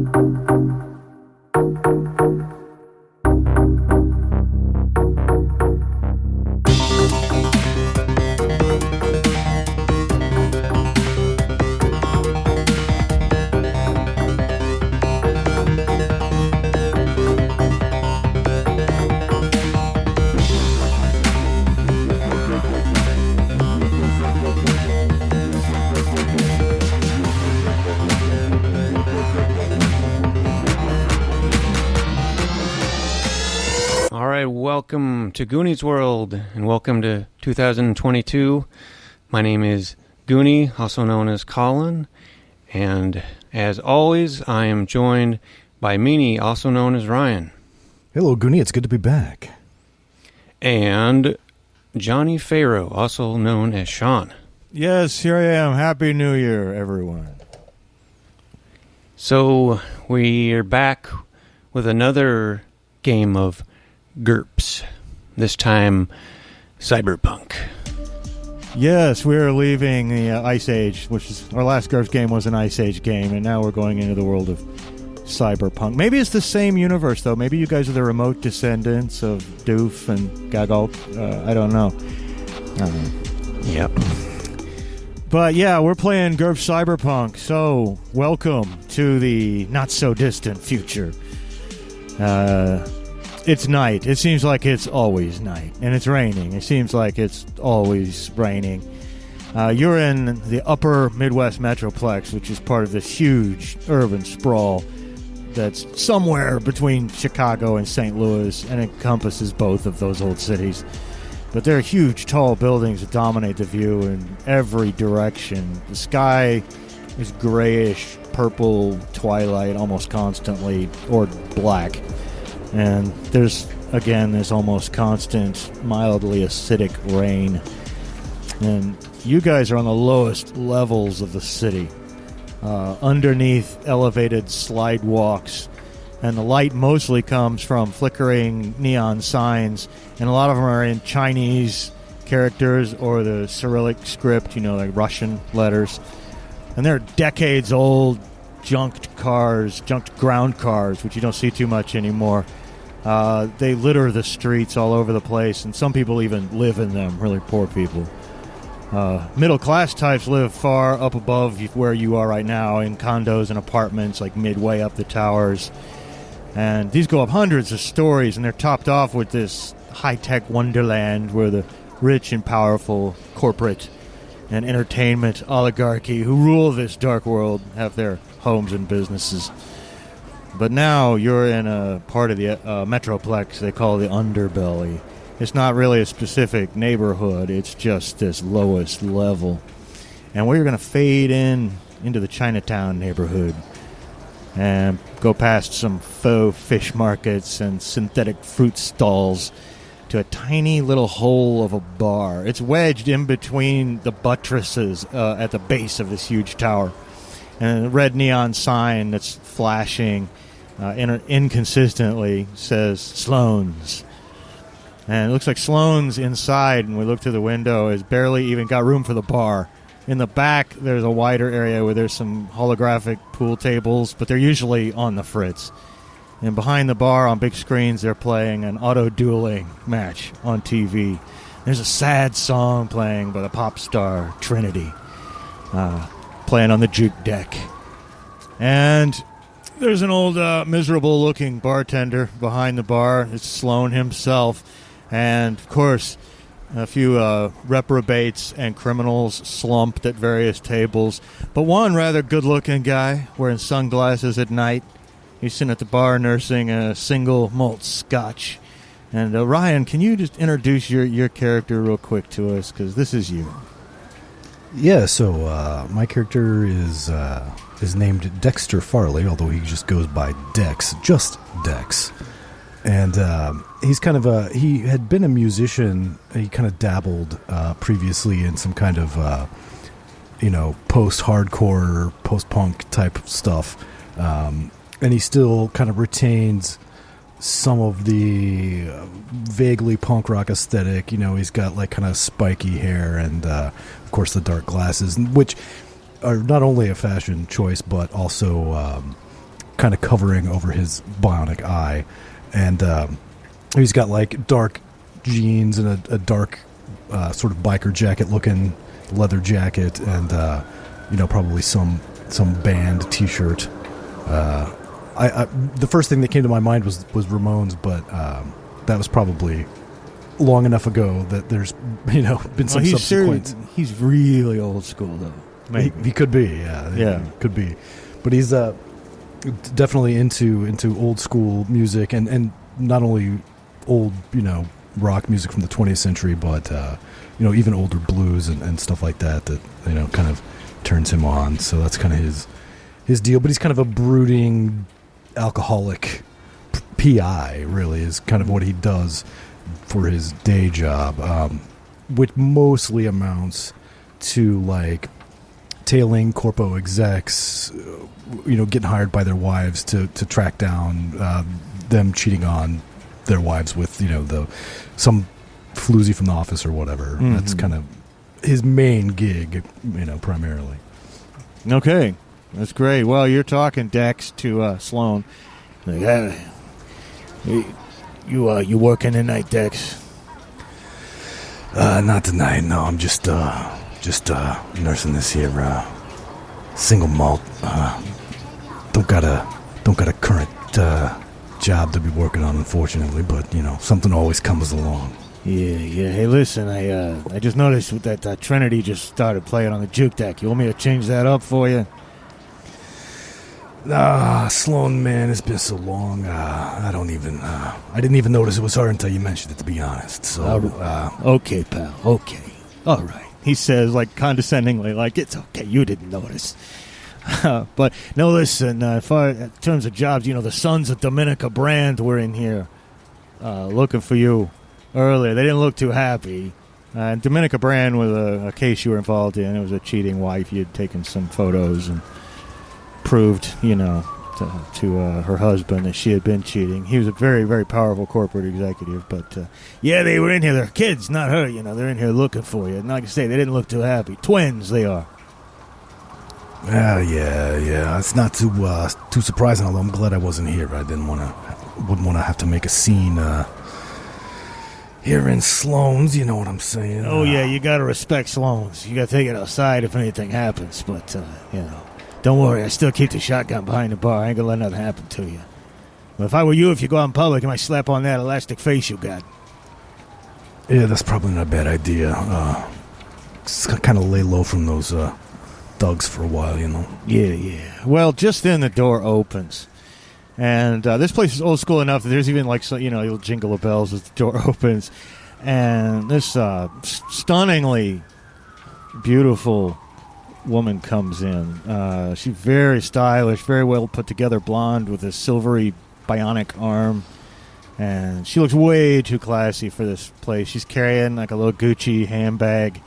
All to Goonies World and welcome to 2022. My name is Goonie, also known as Colin, and as always, I am joined by Meanie, also known as Ryan, Hello, Goonie. It's good to be back. and Johnny Farrow, also known as Sean. Yes, here I am. Happy New Year, everyone. So, we're back with another game of GURPS, this time Cyberpunk. Yes, we are leaving the uh, Ice Age, which is our last GURPS game was an Ice Age game, and now we're going into the world of Cyberpunk. Maybe it's the same universe, though. Maybe you guys are the remote descendants of Doof and Gaggle. Uh, I don't know. Uh, Yep. But yeah, we're playing GURPS Cyberpunk. So, welcome to the not so distant future. Uh, it's night. It seems like it's always night. And it's raining. It seems like it's always raining. Uh, you're in the upper Midwest Metroplex, which is part of this huge urban sprawl that's somewhere between Chicago and St. Louis and encompasses both of those old cities. But there are huge, tall buildings that dominate the view in every direction. The sky is grayish, purple twilight almost constantly, or black. And there's, again, this almost constant, mildly acidic rain. And you guys are on the lowest levels of the city, uh, underneath elevated slide walks and the light mostly comes from flickering neon signs, and a lot of them are in Chinese characters or the Cyrillic script, you know, like Russian letters. And they're decades old junked cars, junked ground cars, which you don't see too much anymore. Uh, they litter the streets all over the place, and some people even live in them, really poor people. Uh, middle class types live far up above where you are right now in condos and apartments, like midway up the towers. And these go up hundreds of stories, and they're topped off with this high tech wonderland where the rich and powerful corporate and entertainment oligarchy who rule this dark world have their homes and businesses. But now you're in a part of the uh, metroplex they call the underbelly. It's not really a specific neighborhood, it's just this lowest level. And we're going to fade in into the Chinatown neighborhood and go past some faux fish markets and synthetic fruit stalls to a tiny little hole of a bar. It's wedged in between the buttresses uh, at the base of this huge tower. And a red neon sign that's flashing uh, in- inconsistently says Sloan's. And it looks like Sloan's inside, and we look through the window, has barely even got room for the bar. In the back, there's a wider area where there's some holographic pool tables, but they're usually on the fritz. And behind the bar on big screens, they're playing an auto dueling match on TV. There's a sad song playing by the pop star Trinity, uh, playing on the juke deck. And there's an old, uh, miserable looking bartender behind the bar. It's Sloan himself. And of course, a few uh, reprobates and criminals slumped at various tables, but one rather good looking guy wearing sunglasses at night. He's sitting at the bar nursing a single malt scotch. And uh, Ryan, can you just introduce your, your character real quick to us? Because this is you. Yeah, so uh, my character is uh, is named Dexter Farley, although he just goes by Dex, just Dex. And um, he's kind of a he had been a musician. He kind of dabbled uh, previously in some kind of uh, you know post hardcore, post punk type stuff, um, and he still kind of retains some of the uh, vaguely punk rock aesthetic. You know, he's got like kind of spiky hair and, uh, of course, the dark glasses, which are not only a fashion choice but also um, kind of covering over his bionic eye, and um, he's got like dark jeans and a, a dark uh, sort of biker jacket looking leather jacket, and uh, you know probably some some band T-shirt. Uh, I, I the first thing that came to my mind was was Ramones, but um, that was probably long enough ago that there's you know been some Well, he's subsequent. he's really old school though. He, Maybe. he could be, yeah, Yeah. he could be, but he's uh, definitely into into old school music and and not only old you know rock music from the 20th century, but uh, you know even older blues and, and stuff like that that you know kind of turns him on. So that's kind of his his deal. But he's kind of a brooding alcoholic PI. Really is kind of what he does for his day job, um, which mostly amounts to like tailing corpo execs, uh, you know, getting hired by their wives to to track down uh, them cheating on their wives with you know the some floozy from the office or whatever. That's Mhm. kind of his main gig, you know, primarily. Okay, that's great. Well, you're talking Dex to uh, Sloan. Like, "Ah, you, uh, you working tonight, Dex? Uh, not tonight. No, I'm just uh, just uh, nursing this here uh, single malt. Uh, don't got a don't got a current uh, job to be working on, unfortunately. But you know, something always comes along. Yeah, yeah. Hey, listen, I uh, I just noticed that uh, Trinity just started playing on the juke deck. You want me to change that up for you? Ah, Sloan, man, it's been so long. Uh, I don't even. Uh, I didn't even notice it was her until you mentioned it. To be honest, so uh, Okay, pal. Okay. All right. He says, like condescendingly, like it's okay. You didn't notice. but no, listen. Uh, far in terms of jobs, you know, the sons of Dominica Brand were in here uh, looking for you earlier. They didn't look too happy. And Dominica Brand was a, a case you were involved in. It was a cheating wife. You had taken some photos and proved, you know, to, to uh, her husband that she had been cheating. He was a very, very powerful corporate executive. But uh, yeah, they were in here. They're kids, not her. You know, they're in here looking for you. And like I say, they didn't look too happy. Twins, they are. Ah, yeah, yeah. It's not too uh, too surprising. Although I'm glad I wasn't here. I didn't want to, wouldn't want to have to make a scene uh, here in Sloan's. You know what I'm saying? Oh Uh, yeah, you gotta respect Sloan's. You gotta take it outside if anything happens. But uh, you know, don't worry. I still keep the shotgun behind the bar. I ain't gonna let nothing happen to you. But if I were you, if you go out in public, I might slap on that elastic face you got. yeah. That's probably not a bad idea. Uh, kind of lay low from those uh, thugs for a while. You know. Yeah, yeah. Well, just then the door opens, and uh, this place is old school enough that there's even like so, you know you'll jingle of bells as the door opens, and this uh, stunningly beautiful woman comes in. Uh, she's very stylish, very well put together, blonde with a silvery bionic arm. And she looks way too classy for this place. She's carrying like a little Gucci handbag,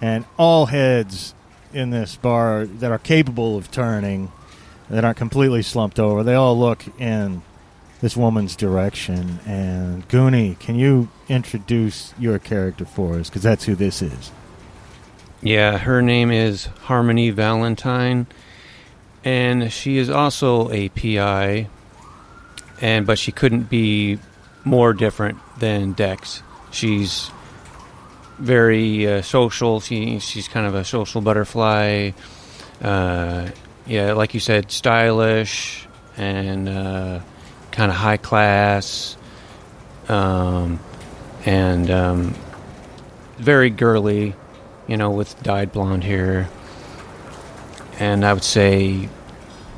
and all heads in this bar that are capable of turning, that aren't completely slumped over. They all look in this woman's direction. And Goonie, can you introduce your character for us? Because that's who this is. Yeah, her name is Harmony Valentine, and she is also a PI, and but she couldn't be more different than Dex. She's very uh, social. She she's kind of a social butterfly. Uh, yeah, like you said, stylish and uh, kind of high class, um, and um, very girly you know, with dyed blonde hair. And I would say,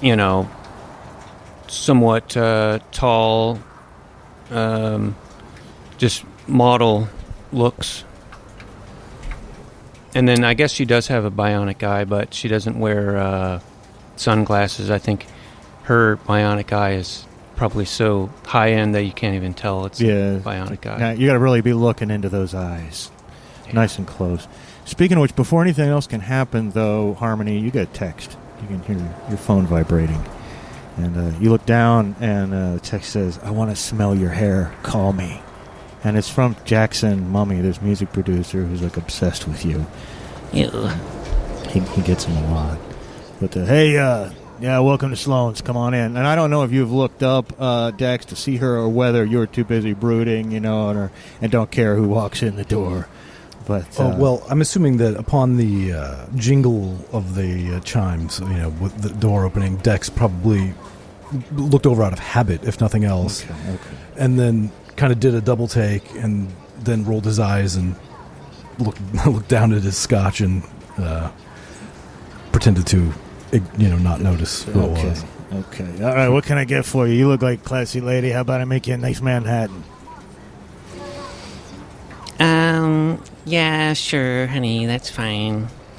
you know, somewhat uh, tall, um, just model looks. And then I guess she does have a bionic eye, but she doesn't wear uh, sunglasses. I think her bionic eye is probably so high end that you can't even tell it's Yeah. a bionic eye. You got to really be looking into those eyes, nice and close. Speaking of which, before anything else can happen, though, Harmony, you get a text. You can hear your phone vibrating, and uh, you look down, and uh, the text says, "I want to smell your hair. Call me." And it's from Jackson Mummy, this music producer who's like obsessed with you. He, he gets him a lot. But uh, hey, uh, Yeah, welcome to Sloan's. Come on in. And I don't know if you've looked up uh, Dex to see her or whether you're too busy brooding, you know, and, or, and don't care who walks in the door. But Oh uh, well, I'm assuming that upon the uh, jingle of the uh, chimes, you know, with the door opening, Dex probably looked over out of habit, if nothing else, Okay, okay. and then kind of did a double take, and then rolled his eyes and looked looked down at his scotch and uh, pretended to, you know, not notice who it Okay. was. Okay. All right. What can I get for you? You look like classy lady. How about I make you a nice Manhattan? Um, yeah, sure, honey, that's fine.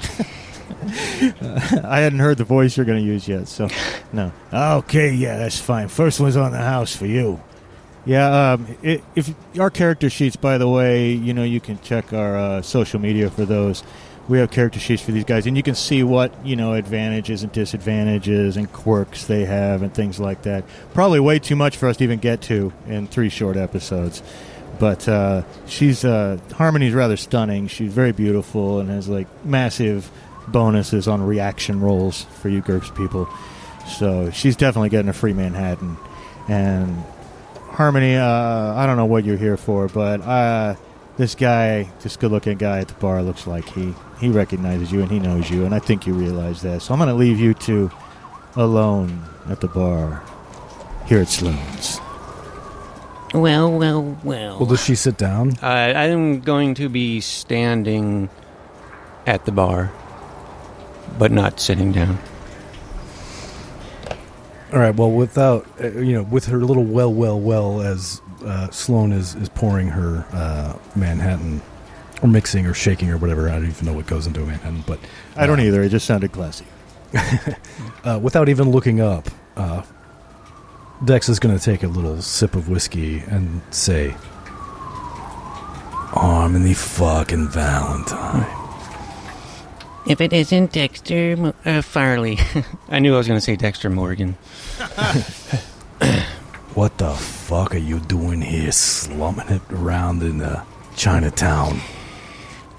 I hadn't heard the voice you're going to use yet, so no. Okay, yeah, that's fine. First one's on the house for you. Yeah, um, if our character sheets, by the way, you know you can check our uh, social media for those. We have character sheets for these guys, and you can see what you know advantages and disadvantages and quirks they have and things like that. Probably way too much for us to even get to in three short episodes. But uh, she's uh, Harmony's rather stunning. She's very beautiful and has like massive bonuses on reaction rolls for you GURPS people. So she's definitely getting a free Manhattan. And Harmony, uh, I don't know what you're here for, but uh, this guy, this good-looking guy at the bar, looks like he he recognizes you and he knows you, and I think you realize that. So I'm going to leave you two alone at the bar here at Sloan's. Well, well, well. Well, does she sit down? uh, I'm going to be standing at the bar, but not sitting down. All right. Well, without uh, you know, with her little well, well, well, as uh, Sloan is is pouring her uh, Manhattan, or mixing or shaking or whatever. I don't even know what goes into a Manhattan, but I don't uh, either. It just sounded classy. Uh, without even looking up, uh, Dex is going to take a little sip of whiskey and say, "Harmony fucking Valentine." If it isn't Dexter Mo- uh, Farley, I knew I was going to say Dexter Morgan. What the fuck are you doing here, slumming it around in uh, Chinatown?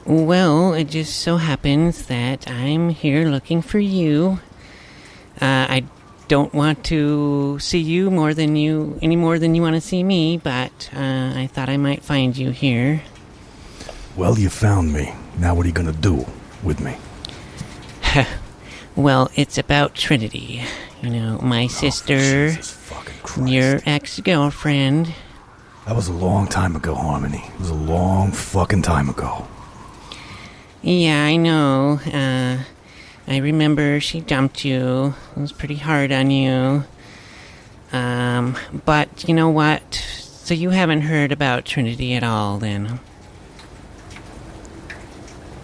Well, it just so happens that I'm here looking for you. Uh, I don't want to see you more than you any more than you want to see me, but uh, I thought I might find you here. Well, you found me. Now, what are you gonna do with me? Well, it's about Trinity. You know, my sister, Oh, Jesus your ex-girlfriend. That was a long time ago, Harmony. It was a long fucking time ago. Yeah, I know. Uh, I remember she dumped you. It was pretty hard on you. Um, but you know what? So you haven't heard about Trinity at all, then?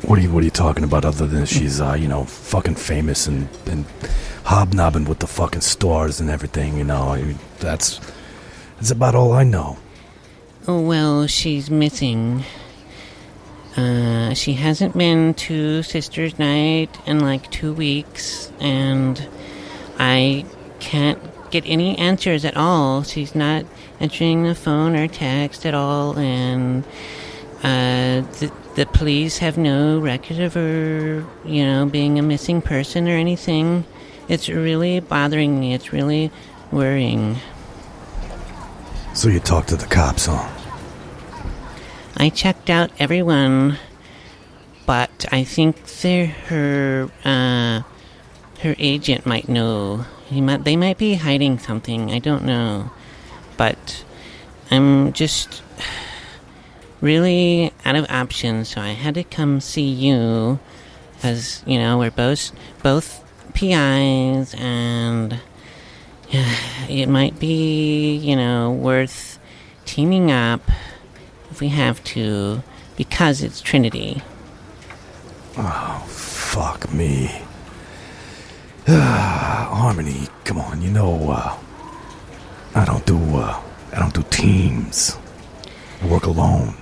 What are you What are you talking about? Other than she's, uh, you know, fucking famous and and hobnobbing with the fucking stars and everything. You know, I mean, that's that's about all I know. Oh well, she's missing. Uh, she hasn't been to Sisters Night in like two weeks, and I can't get any answers at all. She's not answering the phone or text at all, and uh, the, the police have no record of her, you know, being a missing person or anything. It's really bothering me. It's really worrying. So you talked to the cops, huh? I checked out everyone, but I think her uh, her agent might know. He might they might be hiding something. I don't know, but I'm just really out of options. So I had to come see you, as you know we're both both PIs, and it might be you know worth teaming up if we have to, because it's Trinity. Oh, fuck me. Harmony, come on, you know, uh, I don't do, uh, I don't do teams. I work alone.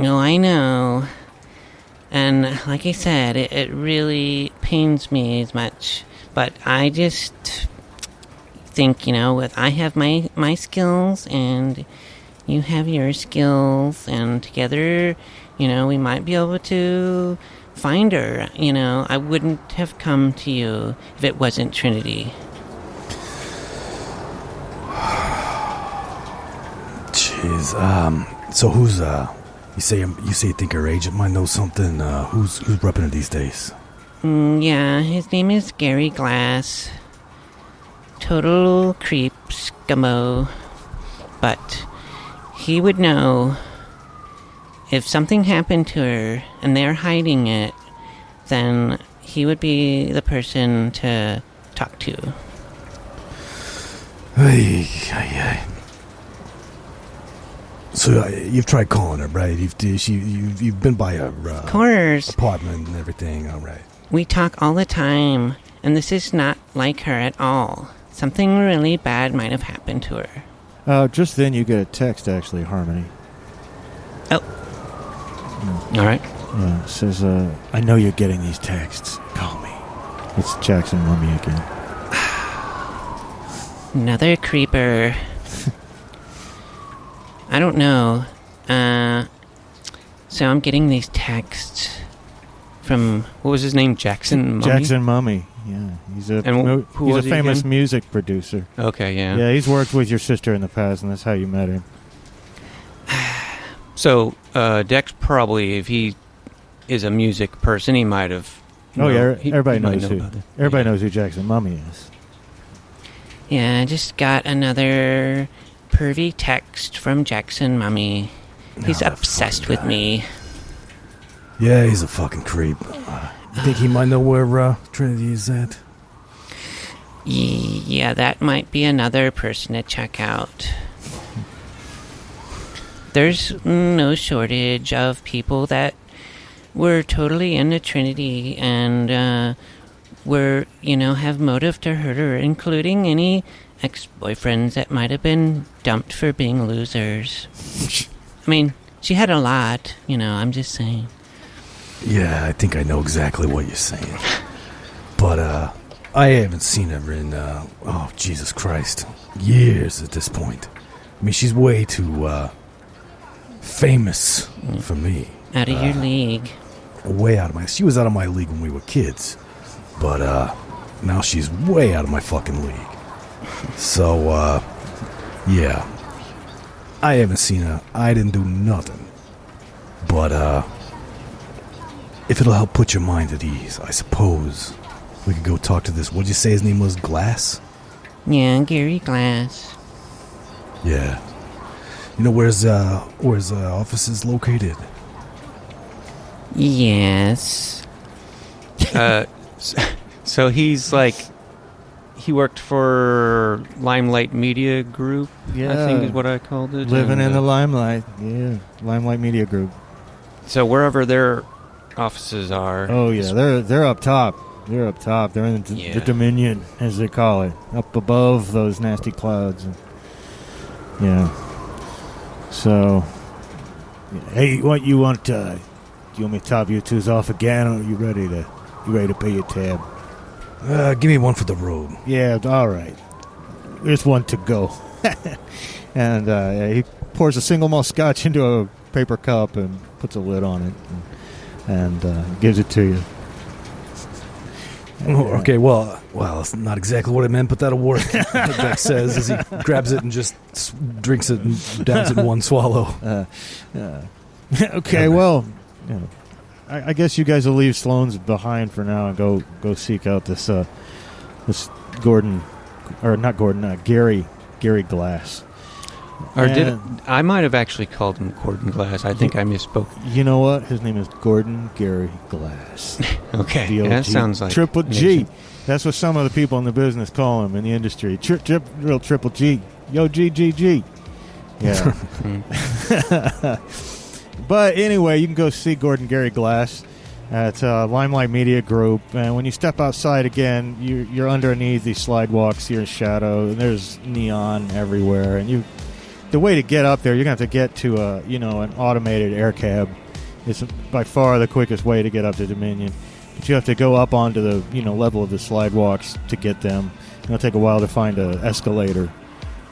Oh, I know. And like I said, it, it really pains me as much. But I just think, you know, with I have my my skills and you have your skills, and together, you know, we might be able to find her. You know, I wouldn't have come to you if it wasn't Trinity. Jeez. Um. So who's uh? You say um, you say you think her agent might know something. Uh, who's who's repping her these days? Mm, yeah, his name is Gary Glass. Total creep, scummo. But he would know if something happened to her and they're hiding it, then he would be the person to talk to. Hey, hey, hey. So uh, you've tried calling her, right? You've she, you've, you've been by her uh, Of course, apartment and everything. All right. we talk all the time, and this is not like her at all. Something really bad might have happened to her. Uh, just then you get a text, actually, Harmony. Oh. All right. Yeah, it says, uh, I know you're getting these texts. Call me. It's Jackson Mummy again. Another creeper. I don't know. Uh, so I'm getting these texts from What was his name? Jackson. Mummy? Jackson Mummy. Yeah, he's a And wh- who he's a famous again? music producer. Okay, yeah. Yeah, he's worked with your sister in the past, and that's how you met him. So uh, Dex probably, if he is a music person, he might have. Oh, yeah, know- he- everybody he might knows know who- Everybody Yeah. knows who Jackson Mummy is. Yeah, I just got another pervy text from Jackson Mummy. He's that obsessed with guy. me. Yeah, he's a fucking creep. Uh, you think he might know where uh, Trinity is at? Yeah, that might be another person to check out. There's no shortage of people that were totally into Trinity and uh, were, you know, have motive to hurt her, including any ex boyfriends that might have been dumped for being losers. I mean, she had a lot, you know, I'm just saying. Yeah, I think I know exactly what you're saying. But uh I haven't seen her in uh oh Jesus Christ. Years at this point. I mean she's way too uh famous for me. Out of your league. Way out of my she was out of my league when we were kids. But uh now she's way out of my fucking league. So uh yeah. I haven't seen her. I didn't do nothing. But uh if it'll help put your mind at ease, I suppose we could go talk to this. What'd you say his name was? Glass? Yeah, Gary Glass. Yeah. You know where's uh where's uh office is located? Yes. Uh, so he's like, he worked for Limelight Media Group. Yeah, I think is what I called it. Living and, in the uh, limelight. Yeah, Limelight Media Group. So wherever their offices are. Oh yeah, they're they're up top. They're up top. They're in the, Yeah. the Dominion, as they call it, up above those nasty clouds. And, yeah. So, hey, what you want? Uh, do you want me to top you twos off again, or are you ready to you ready to pay your tab? Uh give me one for the road. Yeah, all right. There's one to go. and uh, yeah, he pours a single malt scotch into a paper cup and puts a lid on it and, and uh, gives it to you. Oh, okay, well, well, it's not exactly what I meant, but that'll work. Dex says as he grabs it and just s- drinks it and downs it in one swallow. Uh, uh, okay, well, you know, I, I guess you guys will leave Sloan's behind for now and go go seek out this uh, this Gordon, or not Gordon, uh, Gary Gary Glass. Or did And- I might have actually called him Gordon Glass. I think I misspoke. You know what? His name is Gordon Gary Glass. Okay, The that sounds like Triple G. That's what some of the people in the business call him in the industry. Tri- tri- real Triple G. Yo, G, G, G. Yeah. but anyway, you can go see Gordon Gary Glass at uh, Limelight Media Group. And when you step outside again, you, you're underneath these slide walks. You're in shadow, and there's neon everywhere. And you, the way to get up there, you're gonna have to get to a you know an automated air cab. It's by far the quickest way to get up to Dominion. But you have to go up onto the you know level of the slide walks to get them. It'll take a while to find an escalator.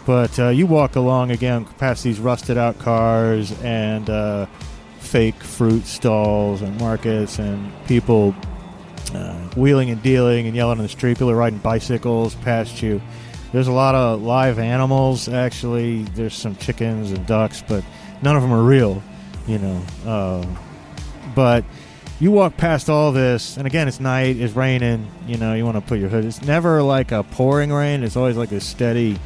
But uh, you walk along again past these rusted out cars and uh, fake fruit stalls and markets and people uh, wheeling and dealing and yelling on the street. People are riding bicycles past you. There's a lot of live animals. Actually, there's some chickens and ducks, but none of them are real. You know, uh, but you walk past all this, and again, it's night, it's raining. You know, you want to put your hood. It's never like a pouring rain. It's always like a steady,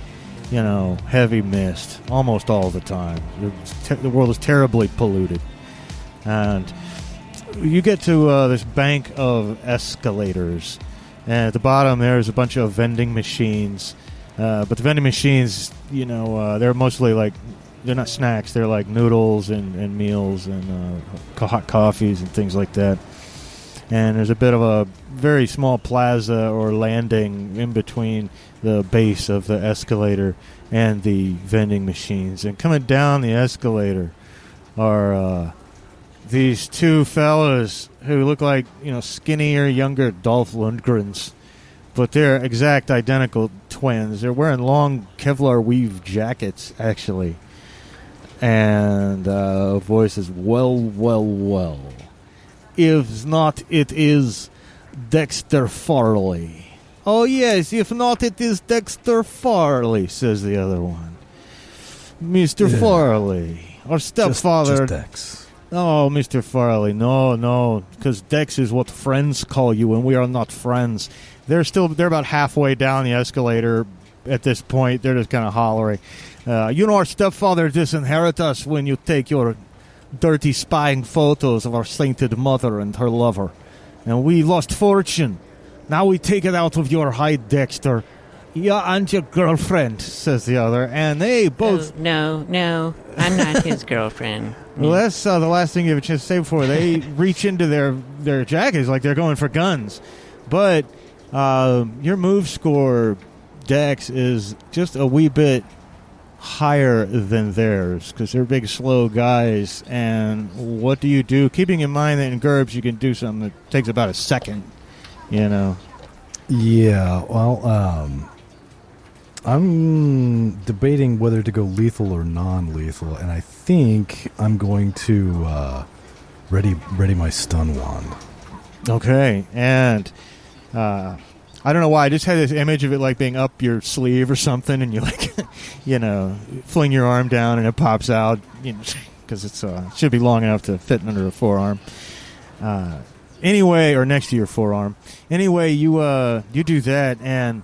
you know, heavy mist, almost all the time. The, the world is terribly polluted, and you get to uh, this bank of escalators, and at the bottom there's a bunch of vending machines. Uh, but the vending machines, you know, uh, they're mostly like they're not snacks. They're like noodles and, and meals and uh, hot coffees and things like that. And there's a bit of a very small plaza or landing in between the base of the escalator and the vending machines. And coming down the escalator are uh, these two fellas who look like you know skinnier, younger Dolph Lundgrens, but they're exact identical twins. They're wearing long Kevlar weave jackets, actually and uh, voice is well, well, well. If not, it is Dexter Farley. Oh yes, if not, it is Dexter Farley," says the other one. Mister Yeah. Farley, our Just, stepfather. just Dex. Oh, Mr. Farley, no, no, because Dex is what friends call you, and we are not friends. They're still they're about halfway down the escalator at this point. They're just kind of hollering. Uh, you know, our stepfather disinherit us when you take your dirty spying photos of our sainted mother and her lover, and we lost fortune. Now we take it out of your hide, Dexter. Yeah, and your girlfriend, says the other, and they both Oh, no, no, I'm not his girlfriend. well, that's uh, the last thing you have a chance to say before they reach into their their jackets like they're going for guns. But uh, your move score, Dex, is just a wee bit higher than theirs because they're big, slow guys. And what do you do? Keeping in mind that in GURPS you can do something that takes about a second. You know. Yeah, well, um, I'm debating whether to go lethal or non-lethal, and I think I'm going to uh, ready ready my stun wand. Okay, and uh, I don't know why I just had this image of it like being up your sleeve or something, and you like, you know, fling your arm down and it pops out, you know, because it's uh, should be long enough to fit under a forearm. Uh, anyway, or next to your forearm. Anyway, you uh, you do that, and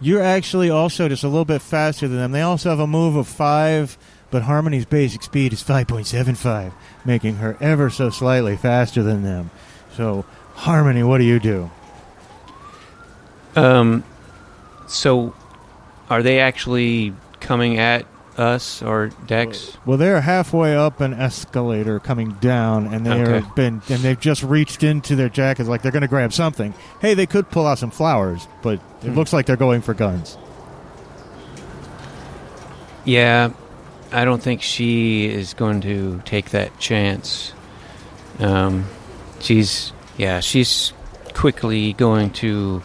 you're actually also just a little bit faster than them. They also have a move of five, but Harmony's basic speed is five point seven five, making her ever so slightly faster than them. So Harmony, what do you do? Um, so are they actually coming at us or Dex? Well, they're halfway up an escalator coming down, and they've Okay. been and they've just reached into their jackets like they're going to grab something. Hey, they could pull out some flowers, but it Hmm. looks like they're going for guns. Yeah, I don't think she is going to take that chance. Um, she's yeah, she's quickly going to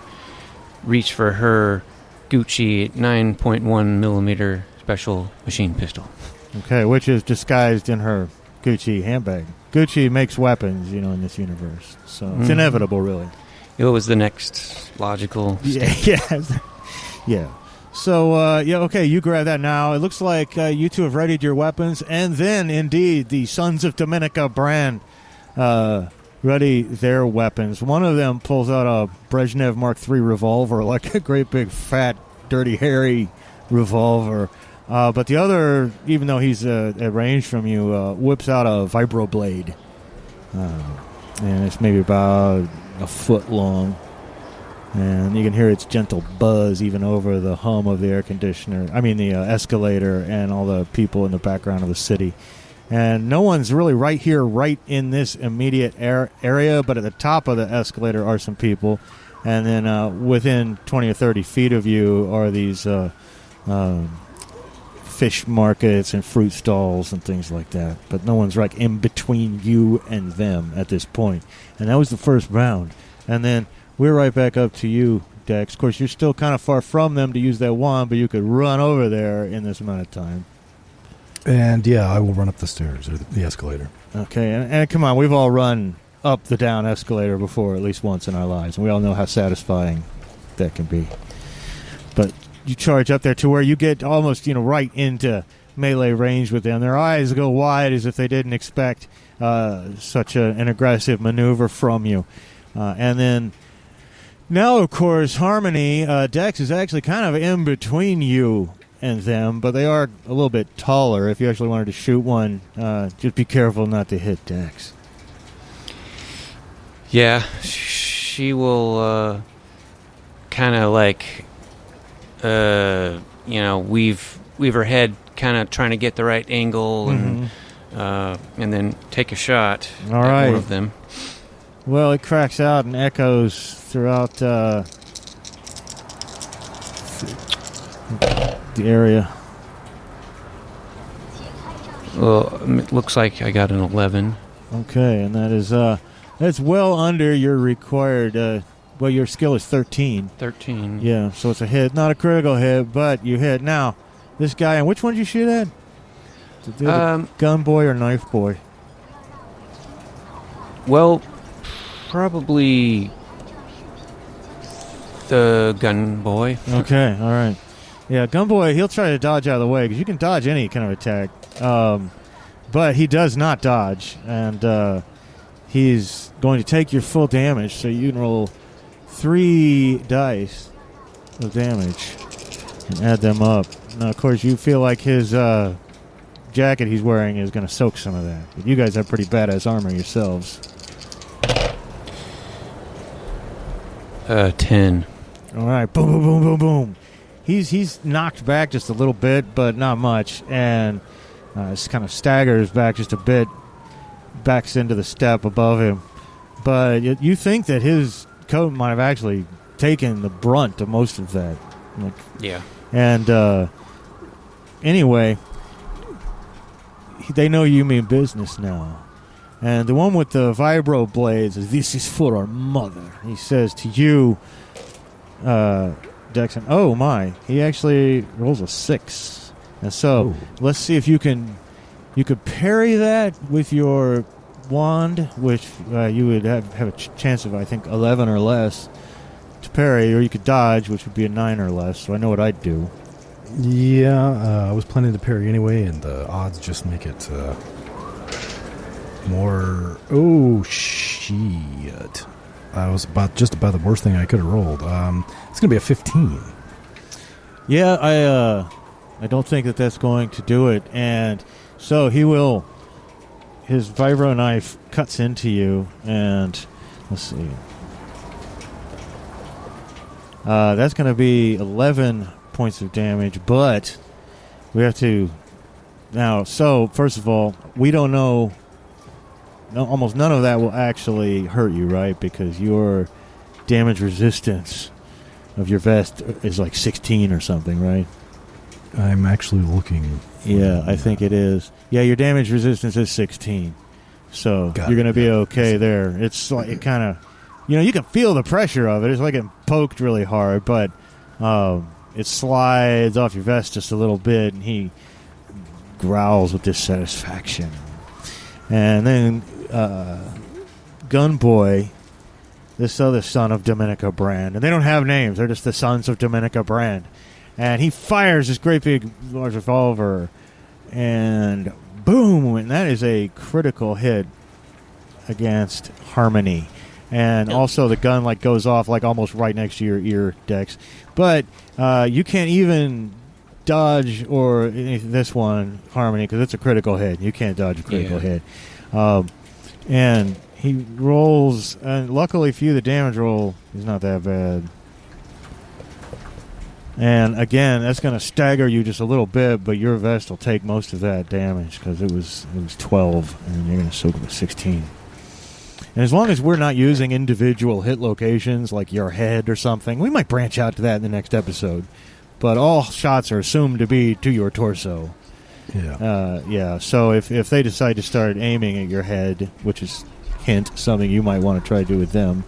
reach for her Gucci 9.1 millimeter special machine pistol. Okay, which is disguised in her Gucci handbag. Gucci makes weapons, you know, in this universe, so it's Mhm. inevitable, really. It was the next logical. Yeah, yeah, yeah. So uh, yeah, okay, you grab that now. It looks like uh, you two have readied your weapons, and then indeed the Sons of Dominica brand uh, ready their weapons. One of them pulls out a Brezhnev Mark III revolver, like a great big fat, dirty, hairy revolver. Uh, but the other, even though he's uh, at range from you, uh, whips out a vibroblade, uh, and it's maybe about a foot long and you can hear its gentle buzz even over the hum of the air conditioner. I mean, the uh, escalator and all the people in the background of the city. And no one's really right here, right in this immediate air area, but at the top of the escalator are some people. And then uh, within 20 or 30 feet of you are these uh, um, fish markets and fruit stalls and things like that. But no one's right in between you and them at this point. And that was the first round. And then we're right back up to you, Dex. Of course, you're still kind of far from them to use that wand, but you could run over there in this amount of time. And yeah, I will run up the stairs or the, escalator. Okay, and, and come on, we've all run up the down escalator before at least once in our lives, and we all know how satisfying that can be. But you charge up there to where you get almost you know right into melee range with them. Their eyes go wide as if they didn't expect uh, such a, an aggressive maneuver from you. Uh, and then now, of course, Harmony uh, Dex is actually kind of in between you and them, but they are a little bit taller. If you actually wanted to shoot one, uh, just be careful not to hit Dex. Yeah, she will uh, kind of like, uh, you know, weave weave her head, kind of trying to get the right angle, and uh, and then take a shot Mm-hmm. All at right. one of them. Well, it cracks out and echoes throughout uh, the area. Well, it looks like I got an eleven. Okay, and that is uh, that's well under your required. Uh, well, your skill is thirteen. Thirteen. Yeah, so it's a hit, not a critical hit, but you hit. Now, this guy, and which one did you shoot at? Um. gun boy or knife boy? Well, probably the gun boy. Okay, all right. Yeah, Gunboy, he'll try to dodge out of the way because you can dodge any kind of attack. Um, but he does not dodge, and uh, he's going to take your full damage. So you can roll three dice of damage and add them up. Now, of course, you feel like his uh, jacket he's wearing is going to soak some of that. But you guys have pretty badass armor yourselves. Uh, ten. All right, boom, boom, boom, boom, boom. He's he's knocked back just a little bit, but not much, and uh, just kind of staggers back just a bit, backs into the step above him. But you think that his coat might have actually taken the brunt of most of that. Like, Yeah. and uh, anyway, they know you mean business now. And the one with the vibro blades is this is for our mother. He says to you, uh, Dexon. Oh my! He actually rolls a six, and so Oh. let's see if you can you could parry that with your wand, which uh, you would have have a ch- chance of I think eleven or less to parry, or you could dodge, which would be a nine or less. So I know what I'd do. Yeah, uh, I was planning to parry anyway, and the odds just make it uh, more. Oh shit! I was about just about the worst thing I could have rolled. Um, it's gonna be a fifteen. Yeah, I uh, I don't think that that's going to do it, and so he will. His vibro knife cuts into you, and let's see. Uh, that's going to be eleven points of damage, but we have to now. So first of all, we don't know. No, almost none of that will actually hurt you, right? Because your damage resistance of your vest is like 16 or something, right? I'm actually looking. Yeah, I think it is. Yeah, your damage resistance is 16. So Got you're going to be it. okay there. It's like it kind of, you know, you can feel the pressure of it. It's like it poked really hard, but um, it slides off your vest just a little bit, and he growls with dissatisfaction. And then uh, Gunboy, this other son of Dominica Brand, and they don't have names; they're just the sons of Dominica Brand. And he fires this great big large revolver, and boom! And that is a critical hit against Harmony. And also, the gun like goes off like almost right next to your ear, Dex. But uh, you can't even dodge or this one Harmony because it's a critical hit. You can't dodge a critical Yeah. hit. Um, and he rolls, and luckily for you, the damage roll is not that bad. And again, that's going to stagger you just a little bit, but your vest will take most of that damage because it was it was twelve, and you're going to soak it with sixteen. And as long as we're not using individual hit locations like your head or something, we might branch out to that in the next episode. But all shots are assumed to be to your torso. Yeah. Uh, yeah. So if if they decide to start aiming at your head, which is hint something you might want to try to do with them,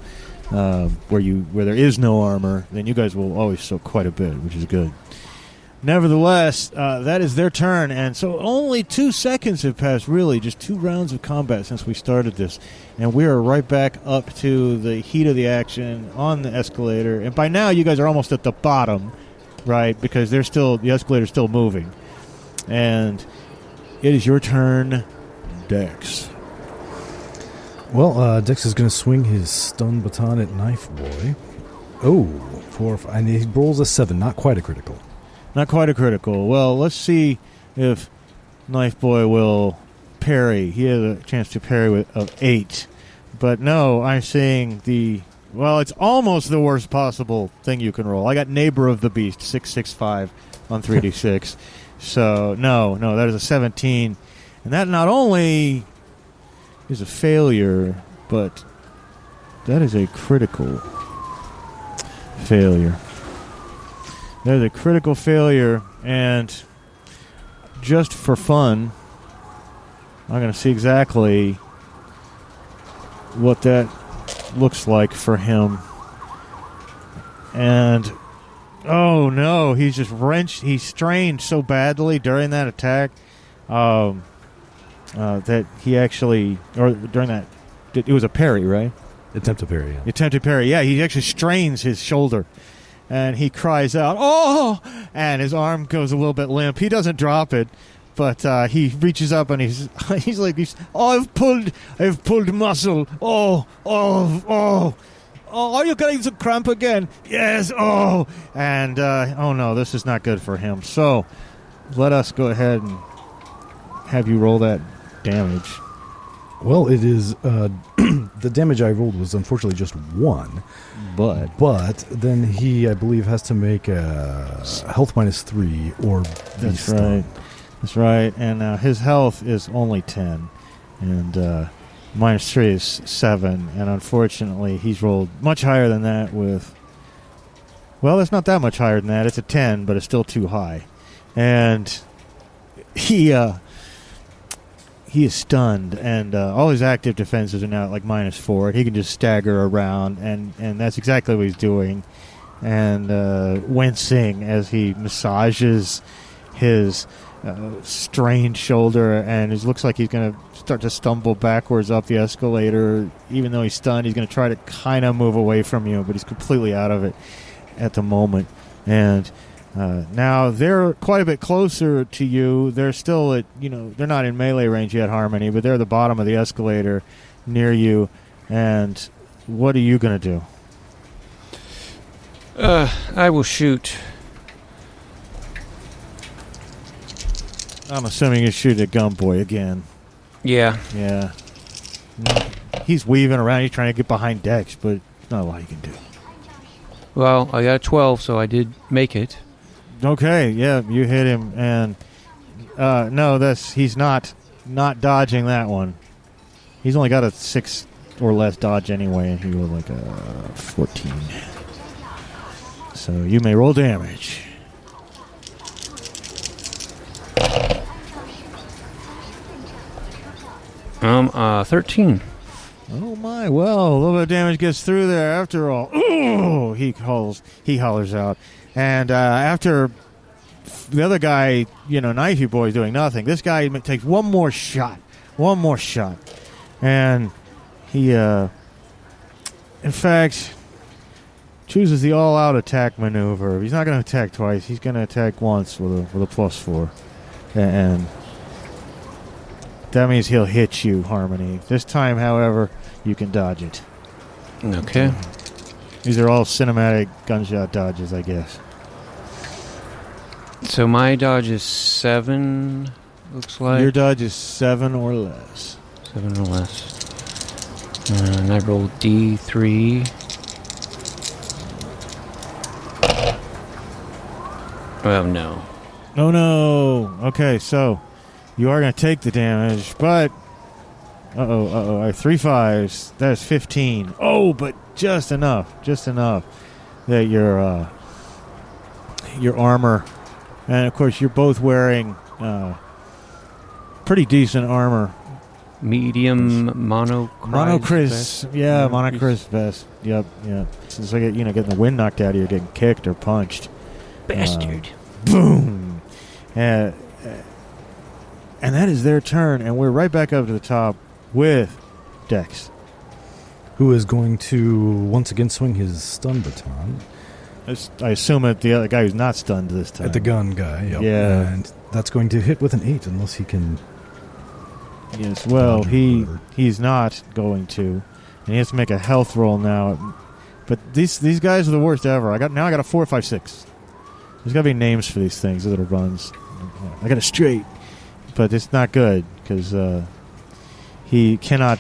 um, where you where there is no armor, then you guys will always soak quite a bit, which is good. Nevertheless, uh, that is their turn, and so only two seconds have passed. Really, just two rounds of combat since we started this, and we are right back up to the heat of the action on the escalator. And by now, you guys are almost at the bottom, right? Because they're still the escalator's still moving, and it is your turn, Dex. Well, uh, Dex is going to swing his stun baton at Knife Boy. Oh, four, five, and he rolls a seven, not quite a critical. Not quite a critical. Well, let's see if Knife Boy will parry. He has a chance to parry with of eight, but no, I'm saying the well, it's almost the worst possible thing you can roll. I got Neighbor of the Beast six six five on three d six, so no, no, that is a seventeen, and that not only is a failure, but that is a critical failure. That is a critical failure, and just for fun, I'm going to see exactly what that looks like for him. And oh no, he's just wrenched. He strained so badly during that attack um, uh, that he actually, or during that, it was a parry, right? Attempt to parry. Yeah. Attempted parry. Yeah, he actually strains his shoulder. And he cries out, "Oh!" And his arm goes a little bit limp. He doesn't drop it, but uh, he reaches up and he's he's like, he's, "Oh, I've pulled, I've pulled muscle. Oh, oh, oh." Oh, are you getting some cramp again? Yes. Oh, and uh, oh no, this is not good for him. So, let us go ahead and have you roll that damage. Well, it is. Uh, the damage I rolled was unfortunately just one, But but then he, I believe, has to make a health minus three or That's stunned. right. That's right. And uh, his health is only 10. And uh, minus 3 is 7. And unfortunately, he's rolled much higher than that with. Well, it's not that much higher than that. It's a 10, but it's still too high. And he. Uh, he is stunned, and uh, all his active defenses are now at like minus four. He can just stagger around, and, and that's exactly what he's doing. And uh, wincing as he massages his uh, strained shoulder, and it looks like he's going to start to stumble backwards up the escalator. Even though he's stunned, he's going to try to kind of move away from you, but he's completely out of it at the moment. And uh, now they're quite a bit closer to you. They're still at, you know, they're not in melee range yet, Harmony, but they're at the bottom of the escalator near you. And what are you going to do? Uh, I will shoot. I'm assuming you shoot at Gumboy again. Yeah. Yeah. He's weaving around. He's trying to get behind Dex, but not a lot you can do. Well, I got a 12, so I did make it. Okay, yeah, you hit him, and uh, no, that's he's not not dodging that one. He's only got a six or less dodge anyway, and he rolled like a fourteen. So you may roll damage. Um, uh, 13. Oh my! Well, a little bit of damage gets through there after all. Ooh! He calls, he hollers out, and uh, after the other guy, you know, knifey boy is doing nothing. This guy takes one more shot, one more shot, and he, uh, in fact, chooses the all-out attack maneuver. He's not going to attack twice. He's going to attack once with a with a plus four, and that means he'll hit you, Harmony. This time, however, you can dodge it. Okay. These are all cinematic gunshot dodges, I guess. So my dodge is 7, looks like. Your dodge is seven or less. 7 or less. And I rolled D3. Oh, no. Oh no! Okay, so you are going to take the damage, but uh oh, uh oh, I have three fives. That is fifteen. Oh, but just enough, just enough that your uh, your armor, and of course you're both wearing uh, pretty decent armor. Medium mono Monocrys, yeah, monocrys vest. Yep, yep. It's like you know, getting the wind knocked out of you, getting kicked or punched. Bastard. Boom. Uh, and that is their turn, and we're right back up to the top with Dex. Who is going to once again swing his stun baton? I s- I assume at the other guy who's not stunned this time. At the gun guy, yep. Yeah. And that's going to hit with an 8 unless he can. Yes. Well, he he's not going to, and he has to make a health roll now. But these these guys are the worst ever. I got now. I got a four, five, six. There's got to be names for these things. These little runs. I got a straight, but it's not good because uh, he cannot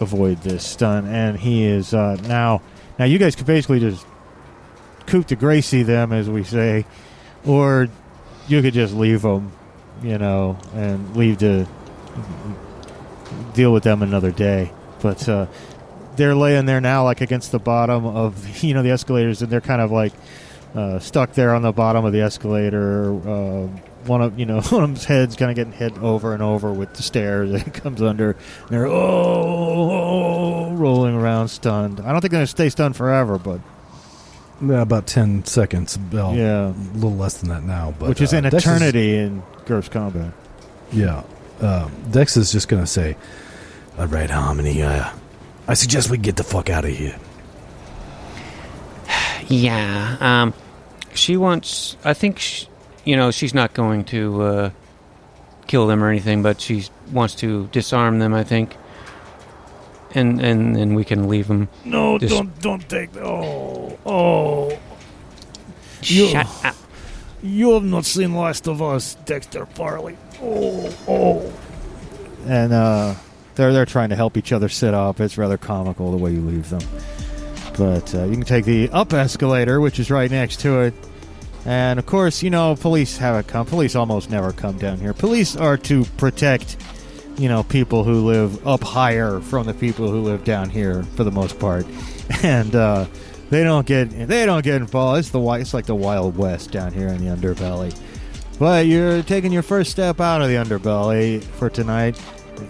avoid this stun, and he is uh, now. Now you guys could basically just coop de Gracie them, as we say, or you could just leave them, you know, and leave to deal with them another day. But uh, they're laying there now, like against the bottom of you know the escalators, and they're kind of like uh, stuck there on the bottom of the escalator. Uh, one of you know one of them's heads kind of getting hit over and over with the stairs. It comes under. And they're oh, rolling around, stunned. I don't think they're gonna stay stunned forever, but yeah, About 10 seconds. Well, yeah, A little less than that now. But, which is uh, an Dex eternity in GURPS combat. yeah. Um, Dex is just going to say, All right, Harmony, uh, I suggest we get the fuck out of here. Yeah. Um, she wants. I think. She, you know, she's not going to uh, kill them or anything, but she wants to disarm them. I think. And and and we can leave them. No, Just- don't don't take. Oh, oh. You- Shut up. You have not seen Last of Us, Dexter Farley. Oh, oh. And uh, they're they're trying to help each other sit up. It's rather comical the way you leave them. But uh, you can take the up escalator, which is right next to it. And of course, you know, police have it come. Police almost never come down here. Police are to protect, you know, people who live up higher from the people who live down here for the most part. And uh, they don't get they don't get involved. It's the it's like the Wild West down here in the underbelly. But you're taking your first step out of the underbelly for tonight.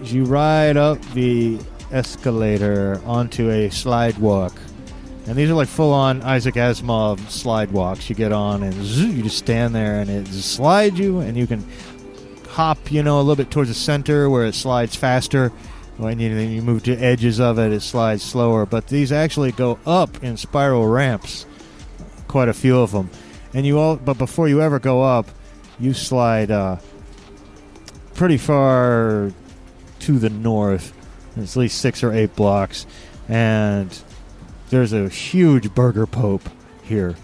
as You ride up the escalator onto a slide walk. And these are like full on Isaac Asimov slide walks. You get on and zzz, you just stand there and it slides you, and you can hop, you know, a little bit towards the center where it slides faster. When you, then you move to edges of it, it slides slower. But these actually go up in spiral ramps, quite a few of them. And you all, but before you ever go up, you slide uh, pretty far to the north. It's at least six or eight blocks, and there's a huge Burger Pope here.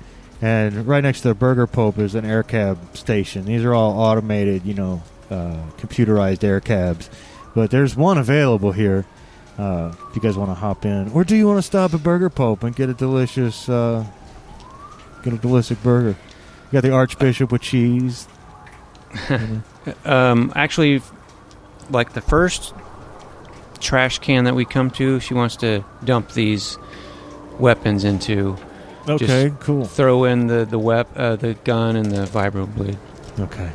And right next to the Burger Pope is an air cab station. These are all automated, you know, uh, computerized air cabs. But there's one available here. Uh, if you guys want to hop in, or do you want to stop at Burger Pope and get a delicious, uh, get a delicious burger? You got the Archbishop with cheese. Um, actually, like the first trash can that we come to, she wants to dump these weapons into. Okay, cool. Throw in the the wep- uh, the gun and the vibro blade. Okay.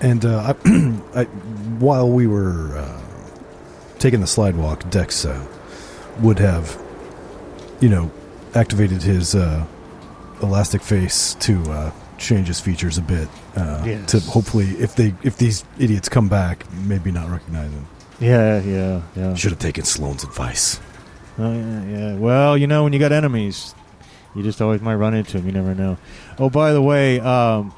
And uh, I, I, while we were uh, taking the slide walk, Dex uh, would have, you know, activated his uh, elastic face to uh, change his features a bit uh, Yes. to hopefully, if they if these idiots come back, maybe not recognize him. Yeah, yeah, yeah. Should have taken Sloan's advice. Oh, yeah, yeah. Well, you know, when you got enemies, you just always might run into them. You never know. Oh, by the way, um,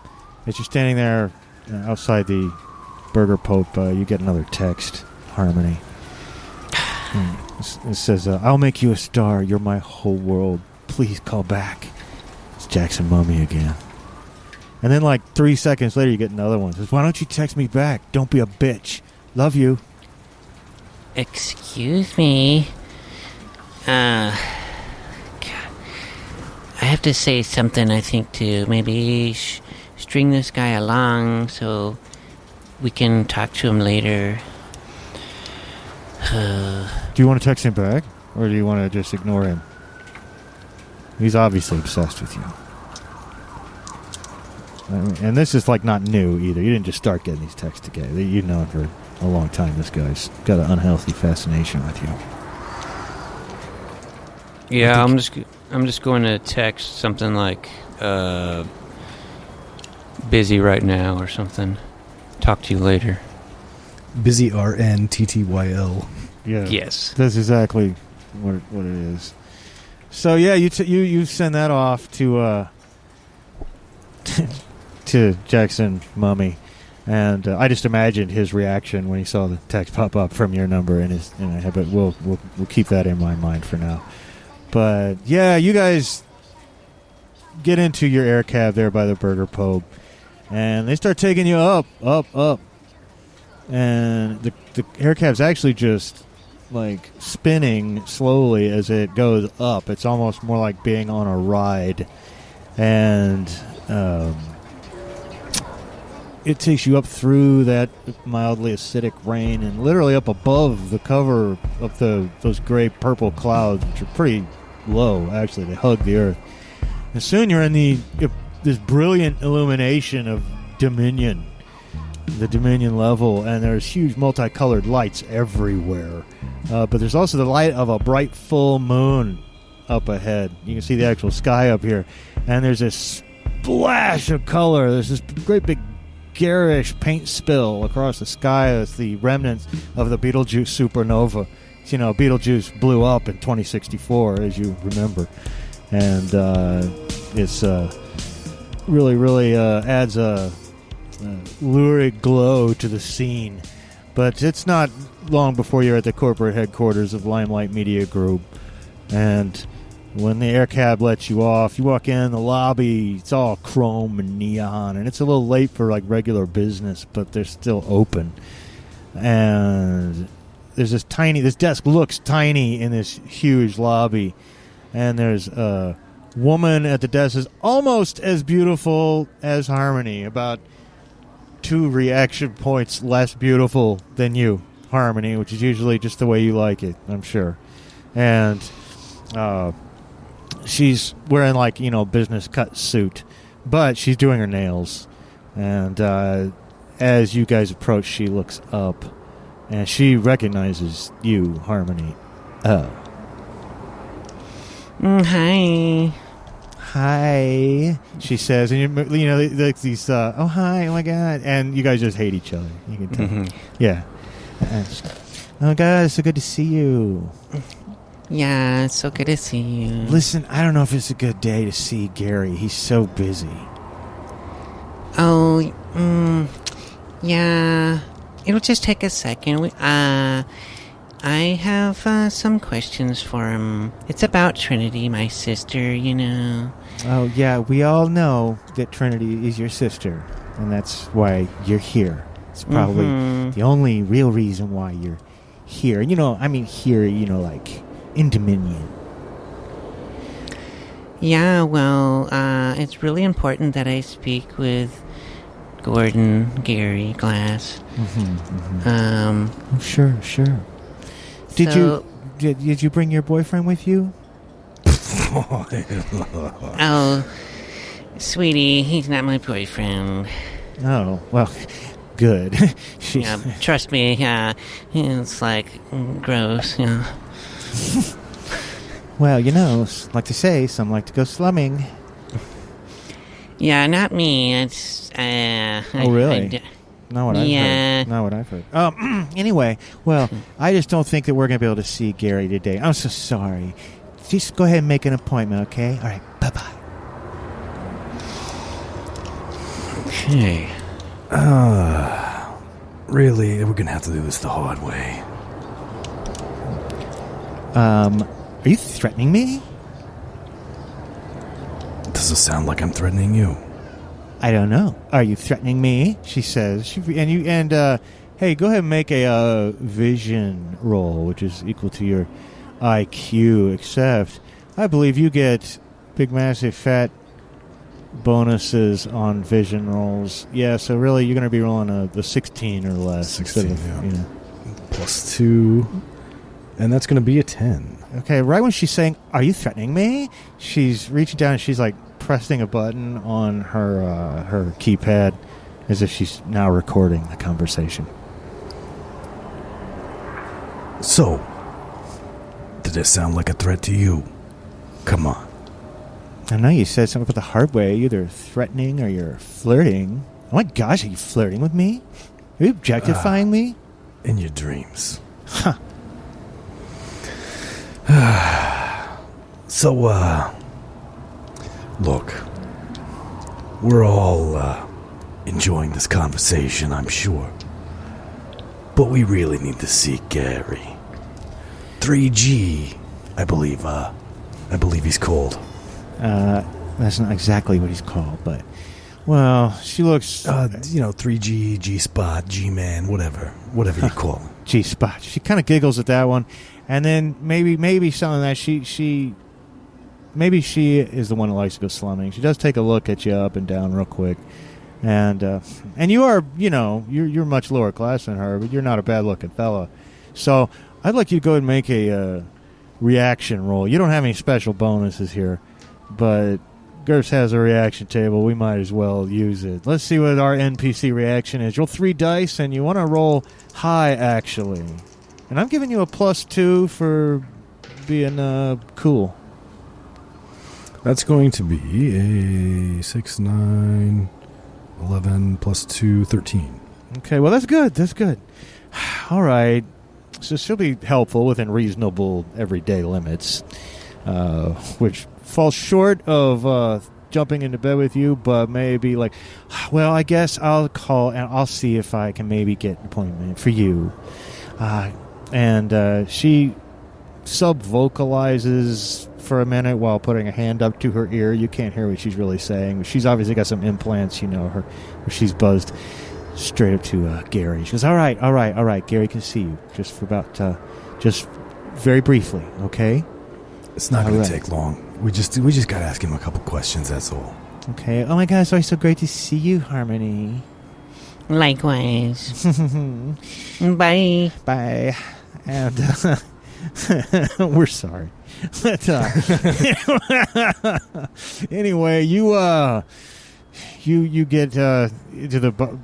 as you're standing there uh, outside the Burger Pope, uh, you get another text, Harmony. Hmm. It- says, uh, I'll make you a star. You're my whole world. Please call back. It's Jackson Mummy again. And then, like, three seconds later, you get another one. It says, Why don't you text me back? Don't be a bitch. Love you. Excuse me. Uh. I have to say something, I think, to maybe sh- string this guy along so we can talk to him later. Uh, Do you want to text him back, or do you want to just ignore him? He's obviously obsessed with you. And this is like not new either. You didn't just start getting these texts together. You've known for a long time. This guy's got an unhealthy fascination with you. Yeah, I'm just I'm just going to text something like uh, busy right now or something. Talk to you later. Busy R N T T Y L. Yeah. Yes. That's exactly what it, what it is. So yeah, you t- you you send that off to uh, to Jackson Mummy, and uh, I just imagined his reaction when he saw the text pop up from your number in his. In his but we'll we'll we'll keep that in my mind for now. But yeah, you guys get into your air cab there by the Burger Pope, and they start taking you up, up, up, and the the air cab's actually just like spinning slowly as it goes up. It's almost more like being on a ride, and um, it takes you up through that mildly acidic rain and literally up above the cover of the those gray purple clouds, which are pretty low. Actually, they hug the earth. And soon you're in the this brilliant illumination of Dominion, the Dominion level, and there's huge multicolored lights everywhere. Uh, but there's also the light of a bright full moon up ahead. You can see the actual sky up here, and there's this splash of color. There's this great big garish paint spill across the sky. That's the remnants of the Betelgeuse supernova. You know, Betelgeuse blew up in 2064, as you remember, and uh, it's uh, really, really uh, adds a, a lurid glow to the scene. But it's not long before you're at the corporate headquarters of Limelight Media Group, and when the air cab lets you off, you walk in the lobby. It's all chrome and neon, and it's a little late for like regular business, but they're still open. And there's this tiny. This desk looks tiny in this huge lobby, and there's a woman at the desk is almost as beautiful as Harmony, about two reaction points less beautiful than you, Harmony, which is usually just the way you like it, I'm sure. And uh, she's wearing like you know business cut suit, but she's doing her nails. And uh, as you guys approach, she looks up, and she recognizes you, Harmony. Oh, Mm, hi. hi, she says, and you you know like these. Uh, oh hi, oh my god, and you guys just hate each other. You can tell. Mhm. Yeah. Uh, she- oh god, it's so good to see you. Yeah, it's so good to see you. Listen, I don't know if it's a good day to see Gary. He's so busy. Oh, mm, yeah. It'll just take a second. We, uh, I have uh, some questions for him. It's about Trinity, my sister, you know. Oh, yeah, we all know that Trinity is your sister, and that's why you're here. It's probably Mhm. the only real reason why you're here. You know, I mean, here, you know, like in Dominion. Yeah, well, uh, it's really important that I speak with Gordon Gary Glass. Mm-hmm, Um, Oh, sure, sure. Did so- you did, did you bring your boyfriend with you? Oh, sweetie, he's not my boyfriend. Oh, well, good. she, Yeah, trust me. Uh, it's like gross. Yeah. Well, you know, like to say, some like to go slumming. Yeah, not me. It's uh. Oh, really? I d- Not what I've heard. Not what I've heard. Um, anyway, well, I just don't think that we're going to be able to see Gary today. I'm so sorry. Just go ahead and make an appointment, okay? All right, bye bye. Okay. Uh, really, we're gonna have to do this the hard way. Um, are you threatening me? Does it sound like I'm threatening you? I don't know. Are you threatening me? She says. She, and you and uh, hey, go ahead and make a uh, vision roll, which is equal to your IQ. Except, I believe you get big, massive, fat bonuses on vision rolls. Yeah, so really, you're going to be rolling a the 16 or less 16, instead of yeah. you know. Plus two, and that's gonna be a ten. Okay, right when she's saying, "Are you threatening me?" She's reaching down and she's like pressing a button on her uh, her keypad, as if she's now recording the conversation. So, did it sound like a threat to you? Come on. I know you said something about the hard way, either threatening or you're flirting. Oh my gosh, are you flirting with me? Are you objectifying me? In your dreams. Huh. So, uh, look, we're all uh, enjoying this conversation, I'm sure. But we really need to see Gary. 3G, I believe, uh, I believe he's called. Uh, that's not exactly what he's called, but well, she looks Uh, you know, 3G, G Spot, G Man, whatever, whatever you call him. G spot. She kind of giggles at that one, and then maybe maybe something that she she maybe she is the one that likes to go slumming. She does take a look at you up and down real quick, and uh, and you are you know you're you're much lower class than her, but you're not a bad looking fella. So I'd like you to go ahead and make a uh, reaction roll. You don't have any special bonuses here, but. GURPS has a reaction table. We might as well use it. Let's see what our NPC reaction is. Roll three dice, and you want to roll high, actually. And I'm giving you a plus two for being uh, cool. That's going to be a 6, 9, 11, plus 2, 13. Okay, well, that's good. That's good. All right. So she'll be helpful within reasonable everyday limits, uh, which falls short of uh, jumping into bed with you, but maybe like, well, I guess I'll call and I'll see if I can maybe get an appointment for you. Uh, and uh, she sub vocalizes for a minute while putting a hand up to her ear. You can't hear what she's really saying. She's obviously got some implants, you know, her she's buzzed straight up to uh, Gary. She goes, "All right, all right, all right. Gary can see you just for about, uh, just very briefly, okay? It's not going right. to take long. We just we just got to ask him a couple questions, that's all. Okay. Oh my God, it's always so great to see you, Harmony. Likewise. Bye. Bye. And uh, we're sorry. But, uh, anyway, you uh, you you get uh, to the bo-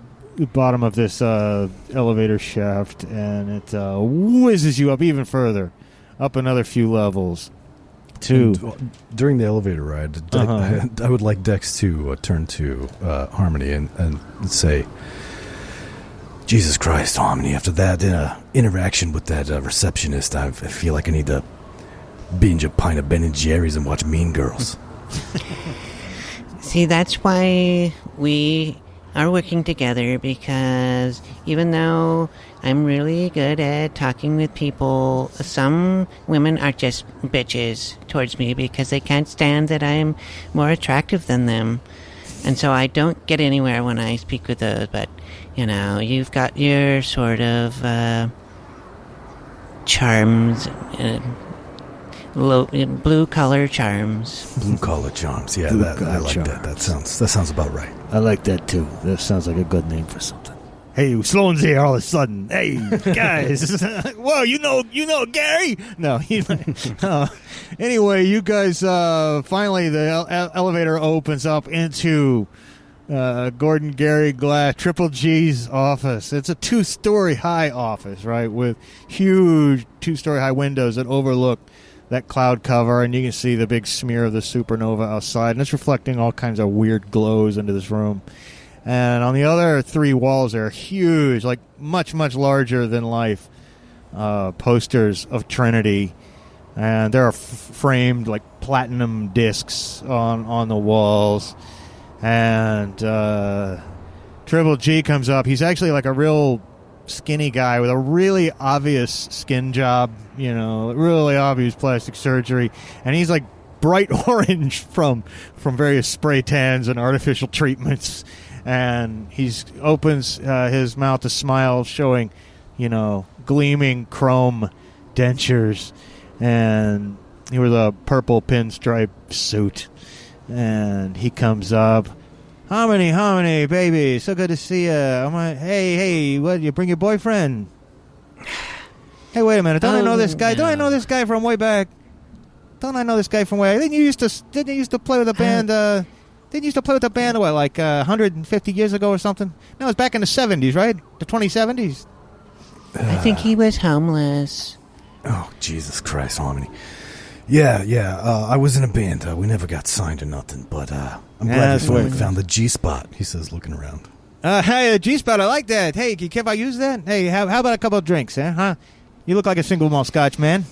bottom of this uh, elevator shaft, and it uh, whizzes you up even further, up another few levels. To And, uh, during the elevator ride, De- Uh-huh. I would like Dex to uh, turn to uh, Harmony and, and say, Jesus Christ, Harmony, after that uh, interaction with that uh, receptionist, I, I feel like I need to binge a pint of Ben and Jerry's and watch Mean Girls. See, that's why we are working together because even though I'm really good at talking with people, some women are just bitches towards me because they can't stand that I'm more attractive than them. And so I don't get anywhere when I speak with those, but you know, you've got your sort of uh, charms, uh, low, blue collar charms. Blue collar charms. Yeah, Blue that, I collar like that. That sounds that sounds about right. I like that too. That sounds like a good name for something. Hey, Sloan's here all of a sudden. Hey, guys. Whoa, you know, you know Gary? No. You uh, anyway, you guys, uh, finally, the ele- ele- elevator opens up into uh, Gordon Gary Glass, Triple G's office. It's a two story high office, right, with huge two story high windows that overlook that cloud cover, and you can see the big smear of the supernova outside, and it's reflecting all kinds of weird glows into this room. And on the other three walls, there are huge, like much, much larger than life uh, posters of Trinity. And there are f- framed, like, platinum discs on, on the walls. And uh, Triple G comes up. He's actually like a real skinny guy with a really obvious skin job, you know, really obvious plastic surgery. And he's like bright orange from from various spray tans and artificial treatments. And he's opens uh, his mouth to smile, showing, you know, gleaming chrome dentures, and he wears a purple pinstripe suit. And he comes up. Harmony, Harmony, baby, so good to see you. I'm like, hey, hey, what? You bring your boyfriend? Hey, wait a minute. Don't I know this guy? Don't I know this guy from way back? Don't I know this guy from way? Didn't you used to? Didn't you used to play with a band? Uh, didn't you used to play with a band? What, like uh, 150 years ago or something? No, it was back in the 70s, right? The 2070s. I think he was homeless. Oh, Jesus Christ, Harmony. Yeah, yeah. Uh, I was in a band. Uh, we never got signed or nothing, but uh, I'm glad that's you finally what- found the G spot. He says, looking around. Uh, hey, uh, G-Spot, I like that. Hey, can if I use that? Hey, how, how about a couple of drinks, eh? Huh? You look like a single malt scotch, man.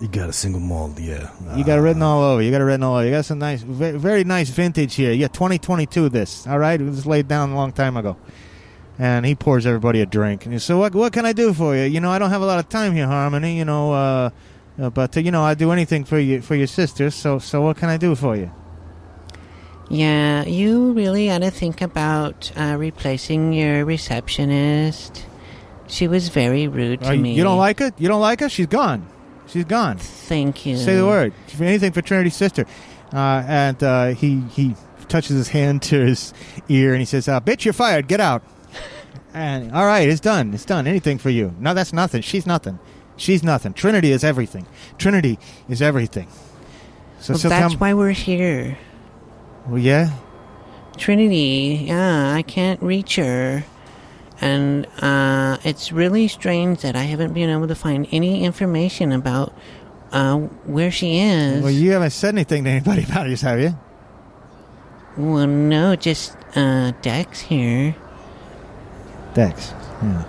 You got a single malt, yeah. You got it written Uh, all over. You got it written all over. You got some nice, very, very nice vintage here. Got 2022 this. All right, it was laid down a long time ago. And he pours everybody a drink. And he says, "What, what can I do for you? You know, I don't have a lot of time here, Harmony. You know, uh, uh, but uh, you know, I'd do anything for you for your sister. So, so what can I do for you? Yeah, you really ought to think about uh, replacing your receptionist. She was very rude to Uh, me. you don't like her? You don't like her? She's gone. She's gone. Thank you. Say the word. Anything for Trinity's sister. Uh, and uh, he he touches his hand to his ear and he says, uh, "Bitch, you're fired. Get out." and all right, it's done. It's done. Anything for you? No, that's nothing. She's nothing. She's nothing. Trinity is everything. Trinity is everything. So, Well, so that's come- why we're here. Well, yeah. Trinity, yeah, I can't reach her. And uh, it's really strange that I haven't been able to find any information about uh, where she is. Well, you haven't said anything to anybody about this, have you? Well, no, just uh, Dex here. Dex. Yeah.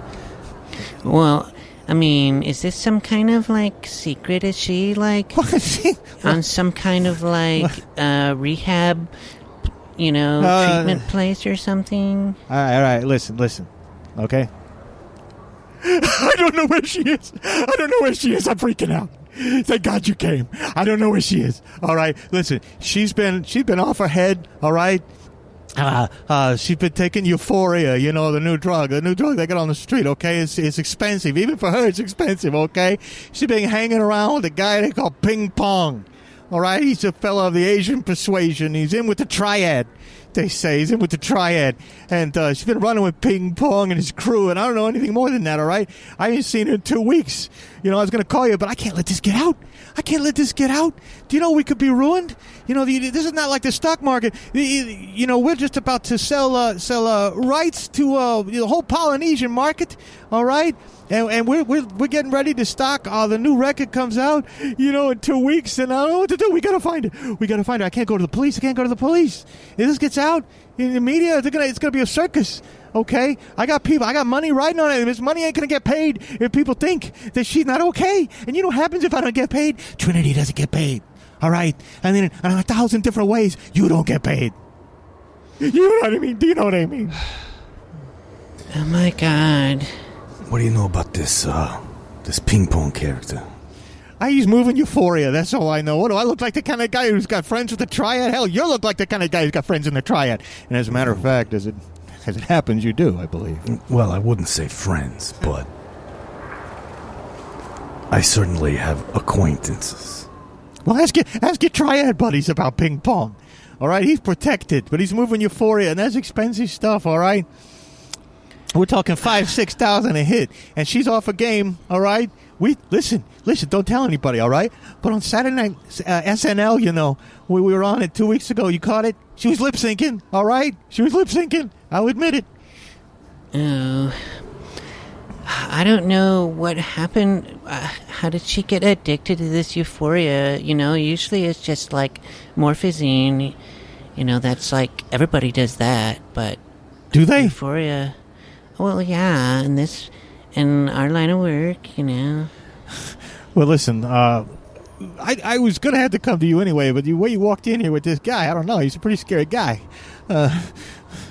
Well, I mean, is this some kind of like secret? Is she like on some kind of like uh, rehab, you know, Uh, treatment place or something? All right, all right. Listen, listen. Okay. I don't know where she is. I don't know where she is. I'm freaking out. Thank God you came. I don't know where she is. All right. Listen, she's been she's been off her head. All right. Uh, uh, she's been taking euphoria, you know, the new drug, the new drug they get on the street, okay? It's, it's expensive. Even for her, it's expensive, okay? She's been hanging around with a guy they call Ping Pong. All right? He's a fellow of the Asian persuasion. He's in with the triad, they say. He's in with the triad. And uh, she's been running with Ping Pong and his crew, and I don't know anything more than that, all right? I ain't seen her in two weeks. You know, I was going to call you, but I can't let this get out. I can't let this get out. Do you know we could be ruined? You know, the, this is not like the stock market. You- You know, we're just about to sell uh, sell uh, rights to uh, the whole Polynesian market. All right, and, and we're, we're we're getting ready to stock. Uh, the new record comes out. You know, in two weeks, and I don't know what to do. We gotta find it. We gotta find it. I can't go to the police. I can't go to the police. If this gets out in the media, gonna, it's gonna be a circus. Okay, I got people. I got money riding on it. This money ain't gonna get paid if people think that she's not okay. And you know what happens if I don't get paid? Trinity doesn't get paid. All right, and then in a thousand different ways, you don't get paid. You know what I mean? Do you know what I mean? Oh my god. What do you know about this uh, this ping pong character? I use moving euphoria. That's all I know. What do I look like? The kind of guy who's got friends with the triad? Hell, you look like the kind of guy who's got friends in the triad. And as a matter of fact, as it as it happens, you do. I believe. Well, I wouldn't say friends, but I certainly have acquaintances. Well, ask your ask your triad buddies about ping pong. All right, he's protected, but he's moving euphoria, and that's expensive stuff. All right, we're talking five, six thousand a hit, and she's off a game. All right, we listen, listen. Don't tell anybody. All right, but on Saturday night uh, SNL, you know, we, we were on it two weeks ago. You caught it. She was lip syncing. All right, she was lip syncing. I'll admit it. Oh. I don't know what happened. Uh, how did she get addicted to this euphoria? You know, usually it's just like morphine. You know, that's like everybody does that, but Do they? euphoria. Well, yeah, in this, in our line of work, you know. Well, listen. Uh, I, I was gonna have to come to you anyway, but the way you walked in here with this guy, I don't know. He's a pretty scary guy. Uh,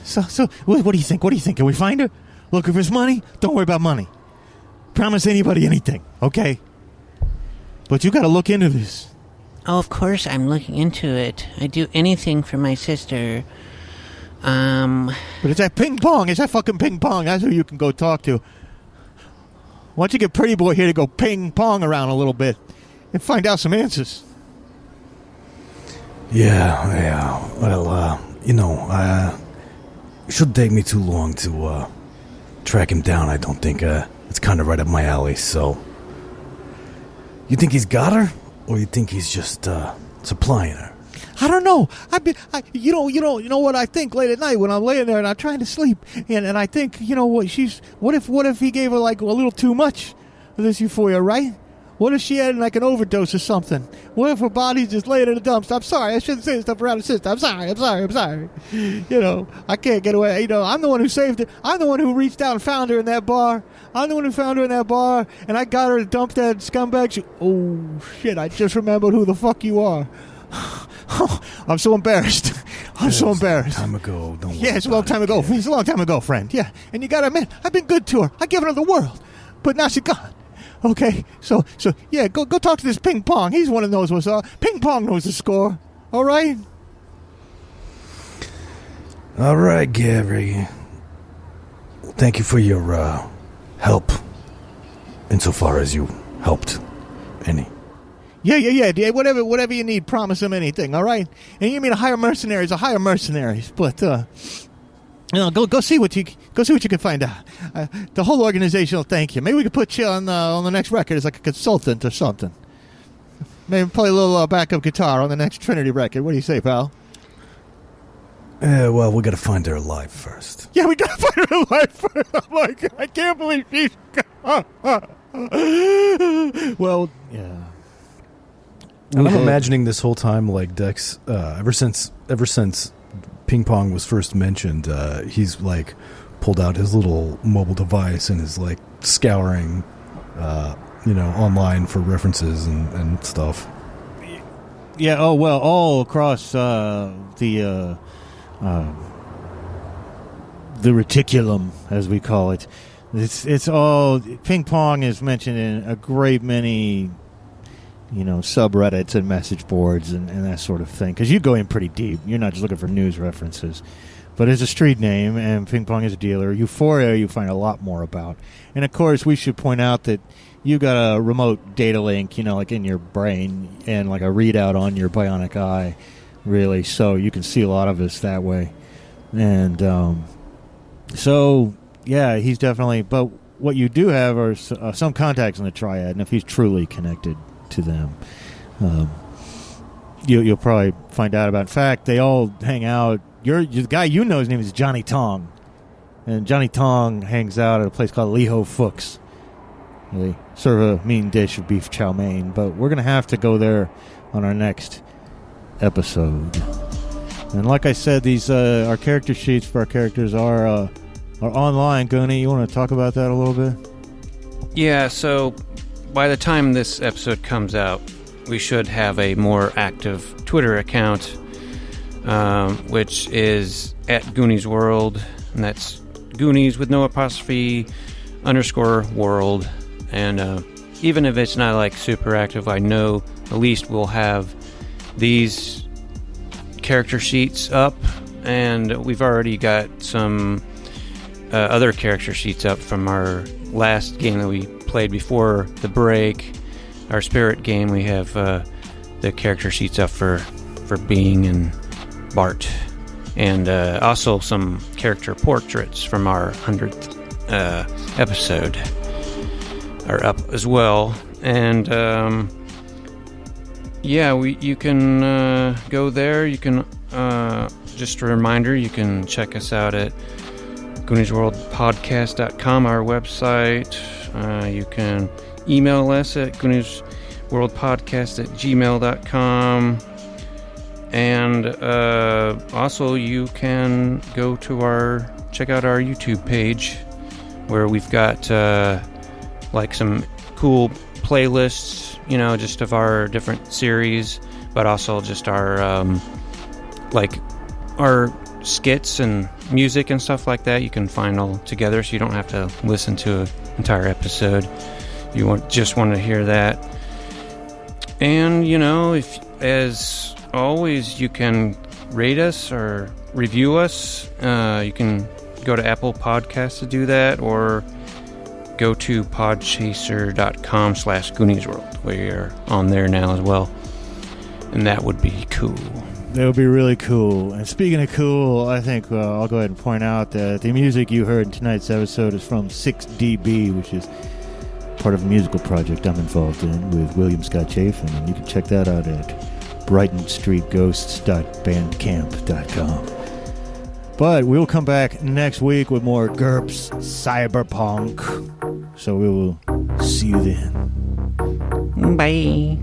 so, so what, what do you think? What do you think? Can we find her? Look, if it's money, don't worry about money. Promise anybody anything, okay? But you got to look into this. Oh, of course, I'm looking into it. I do anything for my sister. Um, But it's that ping pong. It's that fucking ping pong. That's who you can go talk to. Why don't you get Pretty Boy here to go ping pong around a little bit and find out some answers? Yeah, yeah. Well, uh, you know, uh, it shouldn't take me too long to uh, track him down. I don't think uh, it's kind of right up my alley. So, you think he's got her, or you think he's just uh, supplying her? I don't know. I, be, I you know, you know, you know what I think late at night when I'm laying there and I'm trying to sleep, and, and I think, you know, what she's. What if, what if he gave her like a little too much of this euphoria, right? What if she had like an overdose or something? What if her body's just laying in the dumps? I'm sorry, I shouldn't say stuff around the sister. I'm sorry, I'm sorry, I'm sorry. You know, I can't get away. You know, I'm the one who saved her. I'm the one who reached out and found her in that bar. I'm the one who found her in that bar, and I got her to dump that scumbag. She, oh shit! I just remembered who the fuck you are. I'm so embarrassed. I'm so embarrassed. Time ago. Don't. Yeah, it's a long time ago. It's a long time ago, friend. Yeah, and you gotta admit, I've been good to her. I given her the world, but now she's gone. Okay, so so yeah, go go talk to this ping pong. He's one of those what's up. Ping pong knows the score. All right. All right, Gary. Thank you for your uh, help, insofar as you helped any. Yeah, yeah, yeah, yeah. Whatever, whatever you need, promise him anything. All right. And you mean to hire mercenaries? I hire mercenaries, but uh, you know, go go see what you go see what you can find out. Uh, the whole organization will thank you. Maybe we could put you on uh, on the next record as like a consultant or something. Maybe play a little uh, backup guitar on the next Trinity record. What do you say, pal? Yeah, well, we gotta find her alive first. Yeah, we gotta find her alive first. I'm like, I can't believe she's gone. well, yeah. And I'm imagining this whole time, like Dex, uh, ever since ever since ping pong was first mentioned, uh, he's like pulled out his little mobile device and is like scouring, uh, you know, online for references and, and stuff. Yeah. Oh well, all across uh, the uh, uh, the reticulum, as we call it. It's it's all ping pong is mentioned in a great many, you know, subreddits and message boards and, and that sort of thing. Because you go in pretty deep. You're not just looking for news references. But it's a street name, and ping pong is a dealer. Euphoria, you find a lot more about. And of course, we should point out that you got a remote data link, you know, like in your brain, and like a readout on your bionic eye, really. So you can see a lot of us that way. And um, so, yeah, he's definitely. But what you do have are uh, some contacts in the triad, and if he's truly connected to them, um, you, you'll probably find out about. In fact, they all hang out. The guy you know, his name is Johnny Tong, and Johnny Tong hangs out at a place called Liho Fuchs. They serve a mean dish of beef chow mein, but we're gonna have to go there on our next episode. And like I said, these uh, our character sheets for our characters are uh, are online. Goonie, you want to talk about that a little bit? Yeah, so by the time this episode comes out, we should have a more active Twitter account, um, which is at Goonies World, and that's Goonies with no apostrophe underscore world. And uh, even if it's not like super active, I know at least we'll have these character sheets up, and we've already got some uh, other character sheets up from our last game that we played before the break. Our spirit game, we have uh, the character sheets up for for Bing and Bart, and uh, also some character portraits from our hundredth uh, episode are up as well. And um, yeah, we you can uh, go there. You can uh, just a reminder. You can check us out at GooniesWorldPodcast.com, our website. Uh, you can email us at GooniesWorldPodcast at gmail.com. And uh, also, you can go to our, check out our YouTube page where we've got uh, like some cool playlists, you know, just of our different series, but also just our, um, like, our skits and music and stuff like that you can find all together so you don't have to listen to an entire episode. You want just want to hear that. And you know if as always you can rate us or review us. Uh, you can go to apple podcasts to do that or go to podchaser.com slash goonies gooniesworld we are on there now as well. And that would be cool That would be really cool. And speaking of cool, I think uh, I'll go ahead and point out that the music you heard in tonight's episode is from 6DB, which is part of a musical project I'm involved in with William Scott Chafin. And you can check that out at brightonstreetghosts.bandcamp.com. But we'll come back next week with more GURPS Cyberpunk. So we will see you then. Bye.